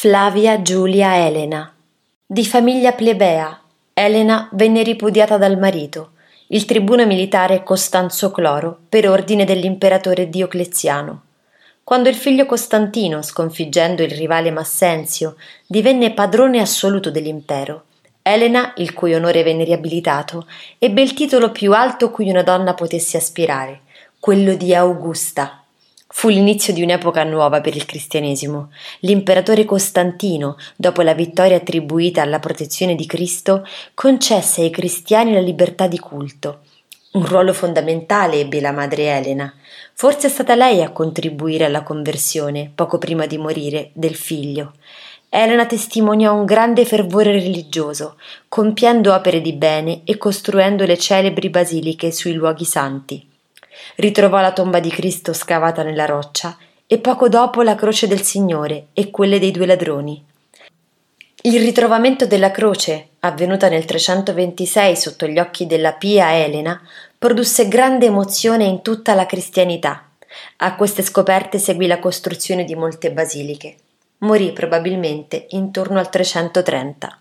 Flavia Giulia Elena. Di famiglia plebea, Elena venne ripudiata dal marito, il tribuno militare Costanzo Cloro, per ordine dell'imperatore Diocleziano. Quando il figlio Costantino, sconfiggendo il rivale Massenzio, divenne padrone assoluto dell'impero, Elena, il cui onore venne riabilitato, ebbe il titolo più alto cui una donna potesse aspirare, quello di Augusta. Fu l'inizio di un'epoca nuova per il cristianesimo. L'imperatore Costantino, dopo la vittoria attribuita alla protezione di Cristo, concesse ai cristiani la libertà di culto. Un ruolo fondamentale ebbe la madre Elena. Forse è stata lei a contribuire alla conversione, poco prima di morire, del figlio. Elena testimoniò un grande fervore religioso, compiendo opere di bene e costruendo le celebri basiliche sui luoghi santi. Ritrovò la tomba di Cristo scavata nella roccia e poco dopo la croce del Signore e quelle dei due ladroni. Il ritrovamento della croce, avvenuta nel 326 sotto gli occhi della pia Elena, produsse grande emozione in tutta la cristianità. A queste scoperte seguì la costruzione di molte basiliche. Morì probabilmente intorno al 330.